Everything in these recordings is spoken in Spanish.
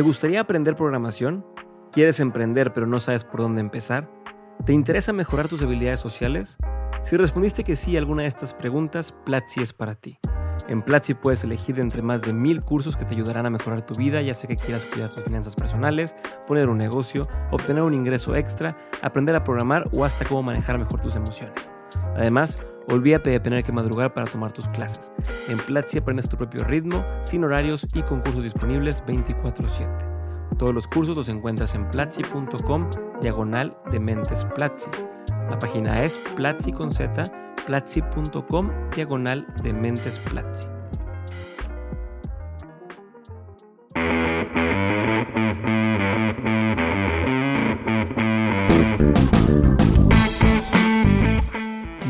¿Te gustaría aprender programación? ¿Quieres emprender pero no sabes por dónde empezar? ¿Te interesa mejorar tus habilidades sociales? Si respondiste que sí a alguna de estas preguntas, Platzi es para ti. En Platzi puedes elegir de entre más de mil cursos que te ayudarán a mejorar tu vida, ya sea que quieras cuidar tus finanzas personales, poner un negocio, obtener un ingreso extra, aprender a programar o hasta cómo manejar mejor tus emociones. Además, olvídate de tener que madrugar para tomar tus clases. En Platzi aprendes tu propio ritmo, sin horarios y con cursos disponibles 24/7. Todos los cursos los encuentras en platzi.com diagonal de mentes Platzi. La página es platzi con z, platzi.com diagonal de mentes Platzi.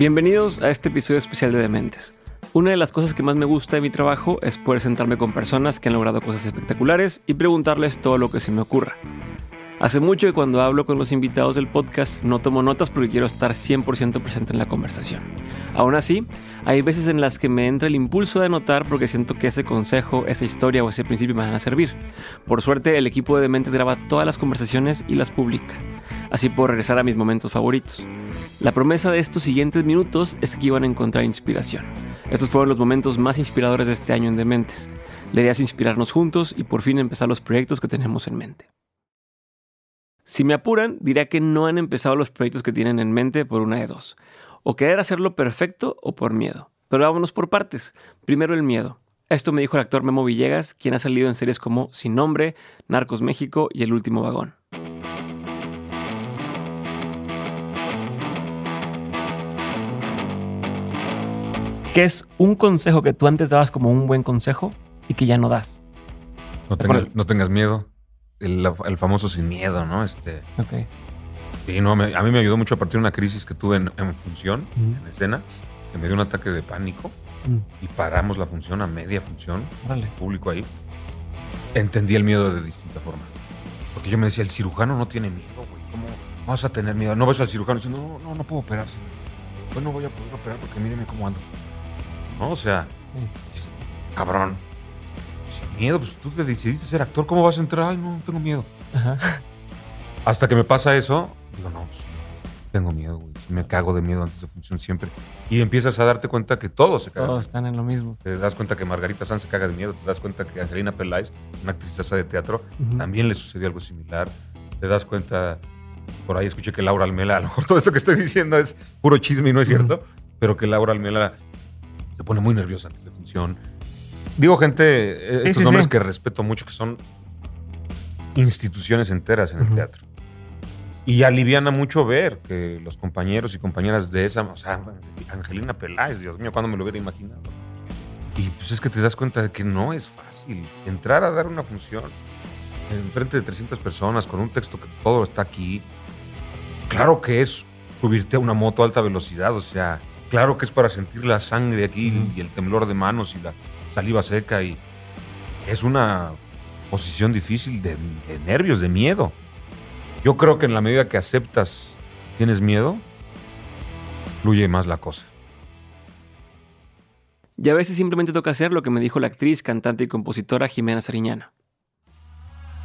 Bienvenidos a este episodio especial de Dementes. Una de las cosas que más me gusta de mi trabajo es poder sentarme con personas que han logrado cosas espectaculares y preguntarles todo lo que se me ocurra. Hace mucho que cuando hablo con los invitados del podcast no tomo notas porque quiero estar 100% presente en la conversación. Aún así, hay veces en las que me entra el impulso de anotar porque siento que ese consejo, esa historia o ese principio me van a servir. Por suerte, el equipo de Dementes graba todas las conversaciones y las publica. Así puedo regresar a mis momentos favoritos. La promesa de estos siguientes minutos es que iban a encontrar inspiración. Estos fueron los momentos más inspiradores de este año en Dementes. La idea es inspirarnos juntos y por fin empezar los proyectos que tenemos en mente. Si me apuran, diría que no han empezado los proyectos que tienen en mente por una de dos. O querer hacerlo perfecto o por miedo. Pero vámonos por partes. Primero el miedo. Esto me dijo el actor Memo Villegas, quien ha salido en series como Sin Nombre, Narcos México y El Último Vagón. ¿Qué es un consejo que tú antes dabas como un buen consejo y que ya no das? No, tengas, no tengas miedo. El, el famoso sin miedo, ¿no? Este, Ok. sí, no, me- a mí me ayudó mucho a partir de una crisis que tuve en, en función, en escena, que me dio un ataque de pánico Mm, y paramos la función a media función, órale. público ahí. Entendí el miedo de distinta forma. Porque yo me decía, el cirujano no tiene miedo, güey. ¿Cómo vas a tener miedo? No vas al cirujano diciendo, no, no, no puedo operar. señor. Pues no voy a poder operar porque míreme cómo ando. No, o sea, cabrón. Sin miedo, pues tú te decidiste ser actor, ¿cómo vas a entrar? Ay, no, tengo miedo. Ajá. Hasta que me pasa eso, digo, no, pues, tengo miedo, güey. Me cago de miedo antes de función siempre. Y empiezas a darte cuenta que todos se cagan. Todos están en lo mismo. Te das cuenta que Margarita Sanz se caga de miedo. Te das cuenta que Angelina Peláez, una actriz de teatro, también le sucedió algo similar. Te das cuenta, por ahí escuché que Laura Almela, a lo mejor todo esto que estoy diciendo es puro chisme y no es cierto, pero que Laura Almela se pone muy nerviosa antes de función. Digo, gente, eh, Sí, estos sí, nombres sí. que respeto mucho, que son instituciones enteras en el Ujú. teatro. Y aliviana mucho ver que los compañeros y compañeras de esa, o sea, Angelina Peláez, Dios mío, cuando me lo hubiera imaginado. Y pues es que te das cuenta de que no es fácil entrar a dar una función en frente de 300 personas con un texto que todo está aquí. Claro que es subirte a una moto a alta velocidad, o sea, claro que es para sentir la sangre aquí y el temblor de manos y la saliva seca y es una posición difícil de, de nervios, de miedo. Yo creo que en la medida que aceptas tienes miedo, fluye más la cosa. Y a veces simplemente toca hacer lo que me dijo la actriz, cantante y compositora Jimena Sariñana.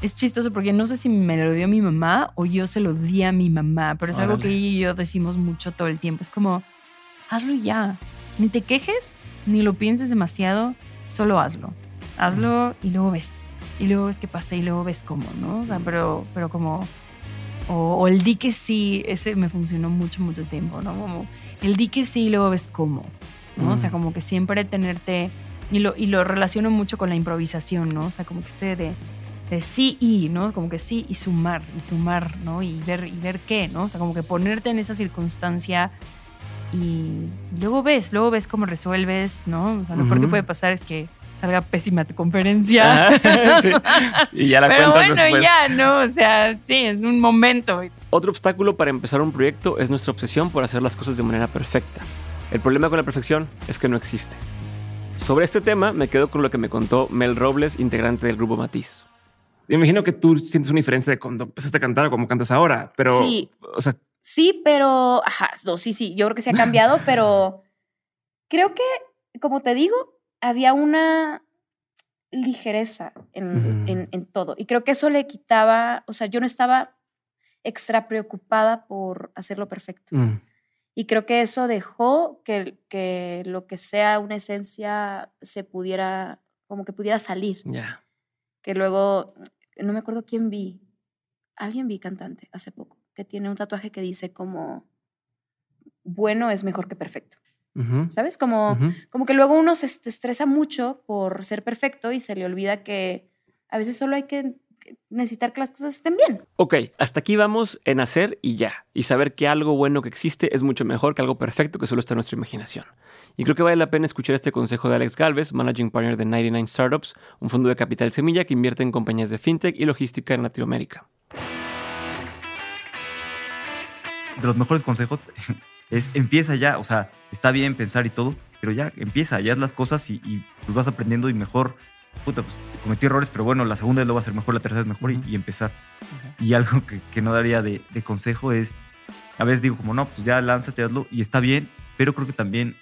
Es chistoso porque no sé si me lo dio mi mamá o yo se lo di a mi mamá, pero es algo que ella y yo decimos mucho todo el tiempo. Es como, hazlo ya. Ni te quejes, ni lo pienses demasiado, solo hazlo. Hazlo y luego ves. Y luego ves qué pasa y luego ves cómo, ¿no? O sea, pero, pero como... O, o el di que sí, ese me funcionó mucho, mucho tiempo, ¿no? Como el di que sí y luego ves cómo, ¿no? O sea, Mm. como que siempre tenerte... Y lo, y lo relaciono mucho con la improvisación, ¿no? O sea, como que este de, de sí y, ¿no? Como que sí y sumar, y sumar, ¿no? Y ver, y ver qué, ¿no? O sea, como que ponerte en esa circunstancia y luego ves, luego ves cómo resuelves, ¿no? O sea, lo peor que puede pasar es que salga pésima tu conferencia. Sí. Y ya la Pero cuentas bueno, después. ya, ¿no? O sea, sí, es un momento. Otro obstáculo para empezar un proyecto es nuestra obsesión por hacer las cosas de manera perfecta. El problema con la perfección es que no existe. Sobre este tema me quedo con lo que me contó Mel Robles, integrante del grupo Matiz. Yo imagino que tú sientes una diferencia de cuando empezaste a cantar o como cantas ahora, pero, Sí. o sea, Sí, pero, ajá, no, sí, sí, yo creo que se ha cambiado, pero creo que, como te digo, había una, ligereza en, en- en todo. Y creo que eso le quitaba, o sea, yo no estaba extra preocupada por hacerlo perfecto. Mm. Y creo que eso dejó que, que lo que sea una esencia se pudiera, como que pudiera salir. Ya. Que luego, no me acuerdo quién vi, alguien vi cantante hace poco, que tiene un tatuaje que dice como, bueno es mejor que perfecto. ¿Sabes? Como, como que luego uno se est- estresa mucho por ser perfecto y se le olvida que a veces solo hay que que necesitar que las cosas estén bien. Ok, hasta aquí vamos en hacer y ya. Y saber que algo bueno que existe es mucho mejor que algo perfecto que solo está en nuestra imaginación. Y creo que vale la pena escuchar este consejo de Alex Galvez, Managing Partner de 99 Startups, un fondo de capital semilla que invierte en compañías de fintech y logística en Latinoamérica. De los mejores consejos es empieza ya, o sea, está bien pensar y todo, pero ya empieza, ya haz las cosas y, y, pues vas aprendiendo y mejor, puta, pues cometí errores, pero bueno, la segunda vez lo va a hacer mejor, la tercera vez mejor y- y, empezar. Y algo que, que no daría de, de consejo es, a veces digo como, no, pues ya lánzate, hazlo y está bien, pero creo que también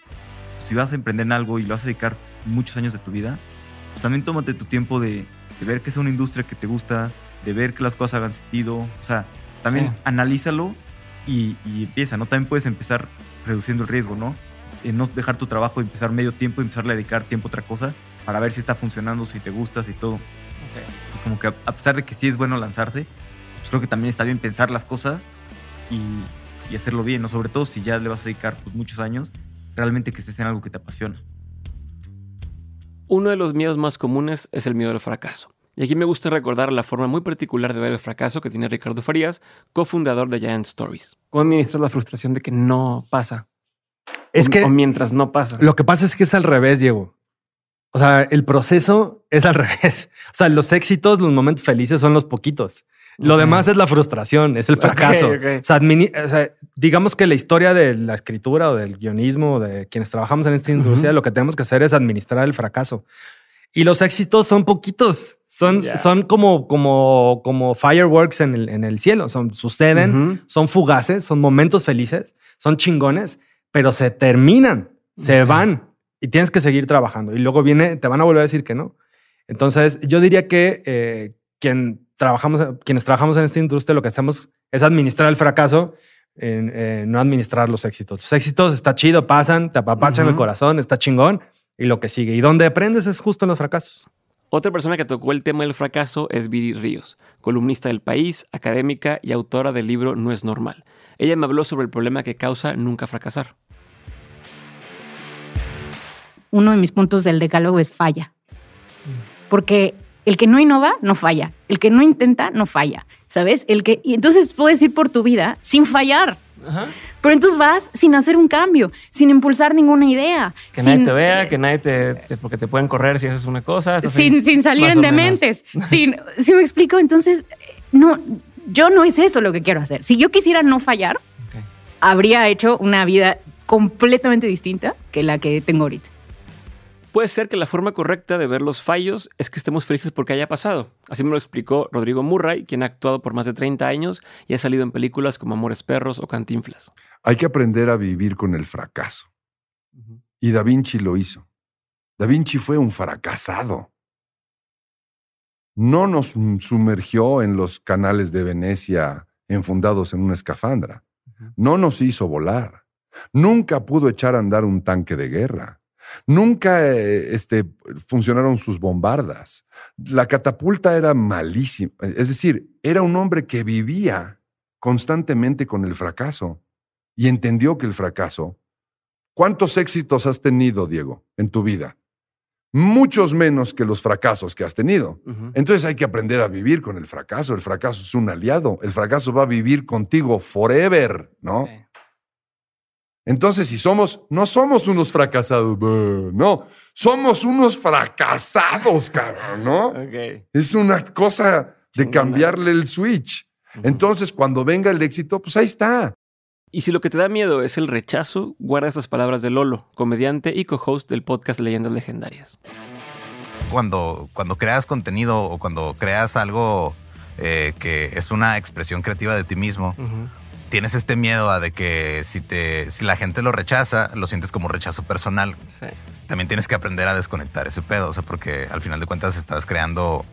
si vas a emprender en algo y lo vas a dedicar muchos años de tu vida, pues también tómate tu tiempo de, de ver que es una industria que te gusta, de ver que las cosas hagan sentido, o sea, también Sí. analízalo y, y empieza, ¿no? También puedes empezar reduciendo el riesgo, ¿no? Eh, no dejar tu trabajo y empezar medio tiempo y empezar a dedicar tiempo a otra cosa para ver si está funcionando, si te gustas y todo. Y como que a, a pesar de que sí es bueno lanzarse, pues creo que también está bien pensar las cosas y, y hacerlo bien, ¿no? Sobre todo si ya le vas a dedicar pues, muchos años, realmente que estés en algo que te apasiona. Uno de los miedos más comunes es el miedo al fracaso. Y aquí me gusta recordar la forma muy particular de ver el fracaso que tiene Ricardo Farías, cofundador de Giant Stories. ¿Cómo administras la frustración de que no pasa? Es O- que O mientras no pasa. lo que pasa es que es al revés, Diego. O sea, el proceso es al revés. O sea, los éxitos, los momentos felices son los poquitos. Lo demás es la frustración, es el fracaso. O, sea, admini- o sea, digamos que la historia de la escritura o del guionismo, de quienes trabajamos en esta industria, lo que tenemos que hacer es administrar el fracaso. Y los éxitos son poquitos. Son, Ya. son como, como, como fireworks en el, en el cielo. Son, suceden, Ujú. son fugaces, son momentos felices, son chingones, pero se terminan, se Ok. van y tienes que seguir trabajando. Y luego viene, te van a volver a decir que no. Entonces, yo diría que eh, quien trabajamos, quienes trabajamos en esta industria, lo que hacemos es administrar el fracaso, en- eh, no administrar los éxitos. Los éxitos está chido, pasan, te apapachan el Ujú. corazón, está chingón y lo que sigue. Y donde aprendes es justo en los fracasos. Otra persona que tocó el tema del fracaso es Viri Ríos, columnista del país, académica y autora del libro No es normal. Ella me habló sobre el problema que causa nunca fracasar. uno de mis puntos del decálogo es falla. Porque el que no innova, no falla. El que no intenta, no falla. ¿Sabes? El que, y entonces puedes ir por tu vida sin fallar. Pero entonces vas sin hacer un cambio, sin impulsar ninguna idea. Que nadie te vea, que nadie te, te- Porque te pueden correr si haces una cosa. así. sin, sin salir en dementes. sin, ¿Sí me explico? Entonces, no, yo no es eso lo que quiero hacer. Si yo quisiera no fallar, habría hecho una vida completamente distinta que la que tengo ahorita. Puede ser que la forma correcta de ver los fallos es que estemos felices porque haya pasado. Así me lo explicó Rodrigo Murray, quien ha actuado por más de 30 años y ha salido en películas como Amores Perros o Cantinflas. Hay que aprender a vivir con el fracaso. Y Da Vinci lo hizo. Da Vinci fue un fracasado. No nos sumergió en los canales de Venecia enfundados en una escafandra. No nos hizo volar. Nunca pudo echar a andar un tanque de guerra. Nunca eh, este, funcionaron sus bombardas. La catapulta era malísima. Es decir, era un hombre que vivía constantemente con el fracaso y entendió que el fracaso. ¿Cuántos éxitos has tenido, Diego, en tu vida? Muchos menos que los fracasos que has tenido. Entonces hay que aprender a vivir con el fracaso. El fracaso es un aliado. El fracaso va a vivir contigo forever, ¿no? Entonces, si somos, no somos unos fracasados, no, somos unos fracasados, cabrón, ¿no? Ok. Es una cosa de cambiarle el switch. Entonces, cuando venga el éxito, pues ahí está. Y si lo que te da miedo es el rechazo, guarda estas palabras de Lolo, comediante y co-host del podcast Leyendas Legendarias. cuando, cuando creas contenido o cuando creas algo eh, que es una expresión creativa de ti mismo, tienes este miedo a de que si, te, si la gente lo rechaza, lo sientes como rechazo personal. Sí. también tienes que aprender a desconectar ese pedo, o sea, porque al final de cuentas estás creando,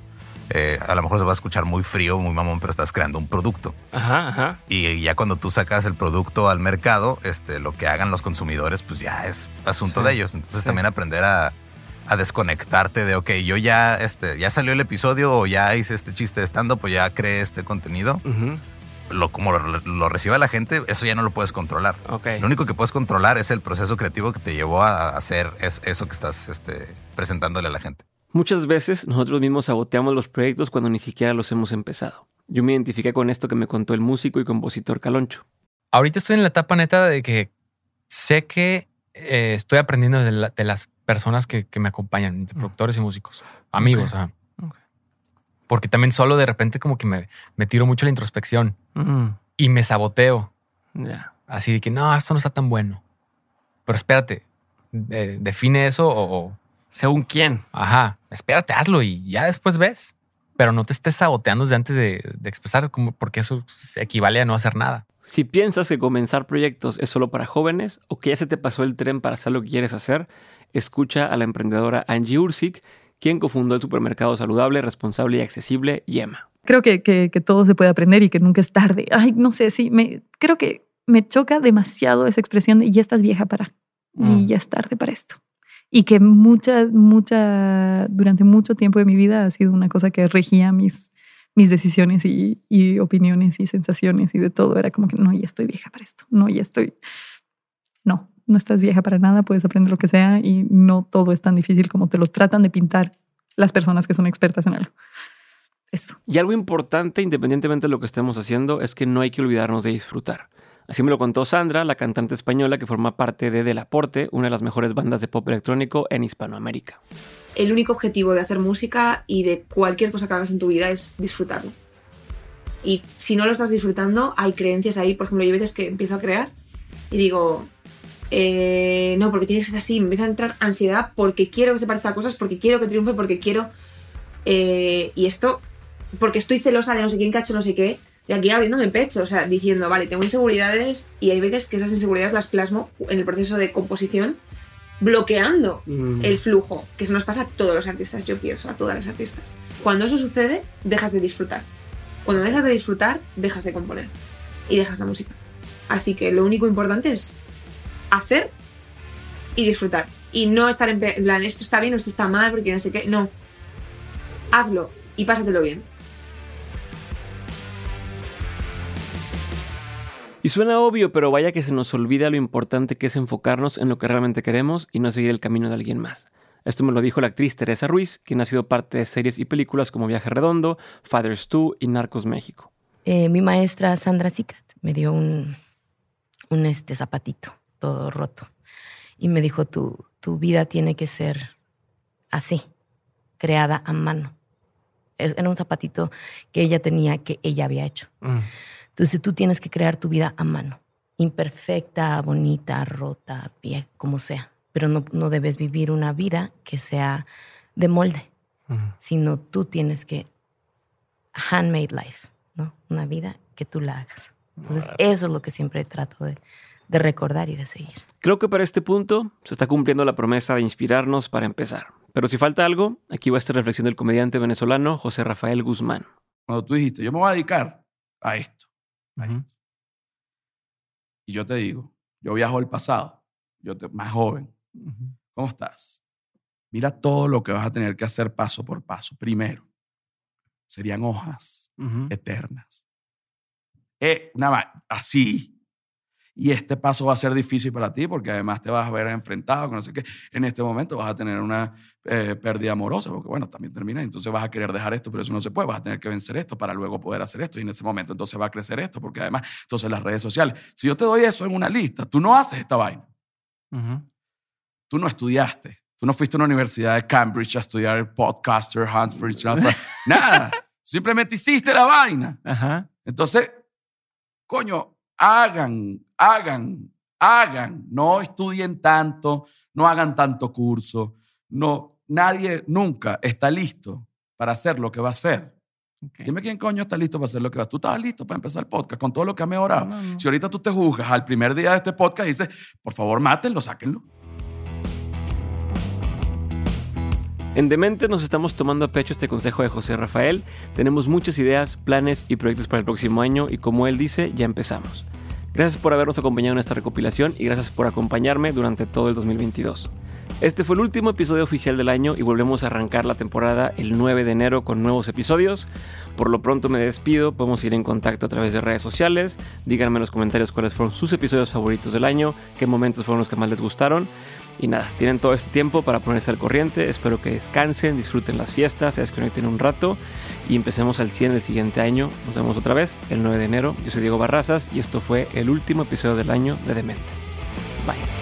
eh, a lo mejor se va a escuchar muy frío, muy mamón, pero estás creando un producto. Ajá, ajá. Y ya cuando tú sacas el producto al mercado, este, lo que hagan los consumidores, pues ya es asunto Sí, de ellos. Entonces sí. también aprender a, a desconectarte de, ok, yo ya, este, ya salió el episodio o ya hice este chiste de stand pues ya creé este contenido. Ujú. Lo, como lo, lo reciba la gente, eso ya no lo puedes controlar. Lo único que puedes controlar es el proceso creativo que te llevó a hacer es- eso que estás este, presentándole a la gente. Muchas veces nosotros mismos saboteamos los proyectos cuando ni siquiera los hemos empezado. Yo me identifiqué con esto que me contó el músico y compositor Caloncho. Ahorita estoy en la etapa neta de que sé que eh, estoy aprendiendo de, la- de las personas que, que me acompañan, de productores y músicos, amigos. Ajá. Porque también solo de repente como que me, me tiro mucho a la introspección y me saboteo. Ya. Así de que no, esto no está tan bueno. Pero espérate, de- define eso o, o- Según quién. ajá, espérate, hazlo y ya después ves. Pero no te estés saboteando desde antes de, de expresar, como, porque eso equivale a no hacer nada. Si piensas que comenzar proyectos es solo para jóvenes o que ya se te pasó el tren para hacer lo que quieres hacer, escucha a la emprendedora Angie Ursik, quien cofundó el supermercado saludable, responsable y accesible Yema. Creo que, que, que todo se puede aprender y que nunca es tarde. Ay, no sé, sí, me, creo que me choca demasiado esa expresión de ya estás vieja para Mm. y ya es tarde para esto. Y que mucha, mucha, durante mucho tiempo de mi vida ha sido una cosa que regía mis, mis decisiones y, y opiniones y sensaciones y de todo. Era como que no, ya estoy vieja para esto. No, ya estoy. No, no estás vieja para nada, puedes aprender lo que sea y no todo es tan difícil como te lo tratan de pintar las personas que son expertas en algo. Eso. Y algo importante, independientemente de lo que estemos haciendo, es que no hay que olvidarnos de disfrutar. Así me lo contó Sandra, la cantante española que forma parte de Del Aporte, una de las mejores bandas de pop electrónico en Hispanoamérica. el único objetivo de hacer música y de cualquier cosa que hagas en tu vida es disfrutarlo. Y si no lo estás disfrutando, hay creencias ahí. Por ejemplo, yo hay veces que empiezo a crear y digo, eh, no, porque tiene que ser así. Me empieza a entrar ansiedad porque quiero que se parezca a cosas, porque quiero que triunfe, porque quiero. eh, y esto, porque estoy celosa de no sé quién cacho, no sé qué. Y aquí abriéndome el pecho, o sea, diciendo, vale, tengo inseguridades y hay veces que esas inseguridades las plasmo en el proceso de composición bloqueando el flujo, que eso nos pasa a todos los artistas, yo pienso, a todas las artistas. Cuando eso sucede, dejas de disfrutar. Cuando dejas de disfrutar, dejas de componer y dejas la música. Así que lo único importante es hacer y disfrutar. Y no estar en plan, esto está bien o esto está mal, porque no sé qué. No. Hazlo y pásatelo bien. Y suena obvio, pero vaya que se nos olvida lo importante que es enfocarnos en lo que realmente queremos y no seguir el camino de alguien más. Esto me lo dijo la actriz Teresa Ruiz, quien ha sido parte de series y películas como Viaje Redondo, Fathers 2 y Narcos México. Eh, mi maestra Sandra Sicat me dio un, un este zapatito todo roto y me dijo tu, tu vida tiene que ser así, creada a mano. E- Era un zapatito que ella tenía, que ella había hecho. Entonces tú tienes que crear tu vida a mano, imperfecta, bonita, rota, bien, como sea. Pero no, no debes vivir una vida que sea de molde, sino tú tienes que handmade life, ¿no? Una vida que tú la hagas. Entonces eso es lo que siempre trato de, de recordar y de seguir. Creo que para este punto se está cumpliendo la promesa de inspirarnos para empezar. Pero si falta algo, aquí va esta reflexión del comediante venezolano José Rafael Guzmán. Cuando tú dijiste, yo me voy a dedicar a esto, a esto. Y yo te digo, yo viajo al pasado, yo te, más joven. ¿Cómo estás? Mira todo lo que vas a tener que hacer paso por paso. Primero, serían hojas eternas. Eh, nada más, así. Y este paso va a ser difícil para ti porque además te vas a ver enfrentado con no sé qué. En este momento vas a tener una eh, pérdida amorosa porque, bueno, también termina. Entonces vas a querer dejar esto, pero eso no se puede. Vas a tener que vencer esto para luego poder hacer esto. Y en ese momento entonces va a crecer esto porque además, entonces las redes sociales. Si yo te doy eso en una lista, tú no haces esta vaina. Tú no estudiaste. Tú no fuiste a una universidad de Cambridge a estudiar podcaster, Hansbridge, nada. nada. Simplemente hiciste la vaina. Entonces, coño, hagan, hagan, hagan. No estudien tanto, no hagan tanto curso. No, nadie nunca está listo para hacer lo que va a hacer. Dime quién coño está listo para hacer lo que va a hacer. Tú estabas listo para empezar el podcast con todo lo que ha mejorado. No, no, no. Si ahorita tú te juzgas al primer día de este podcast y dices, por favor, mátenlo, sáquenlo. En Demente nos estamos tomando a pecho este consejo de José Rafael. Tenemos muchas ideas, planes y proyectos para el próximo año y como él dice, ya empezamos. Gracias por habernos acompañado en esta recopilación y gracias por acompañarme durante todo el 2022. Este fue el último episodio oficial del año y volvemos a arrancar la temporada el 9 de enero con nuevos episodios. Por lo pronto me despido, podemos ir en contacto a través de redes sociales, díganme en los comentarios cuáles fueron sus episodios favoritos del año, qué momentos fueron los que más les gustaron. Y nada, tienen todo este tiempo para ponerse al corriente, espero que descansen, disfruten las fiestas, se desconecten un rato y empecemos al 100 el siguiente año. Nos vemos otra vez el 9 de enero. Yo soy Diego Barrazas y esto fue el último episodio del año de Dementes. Bye.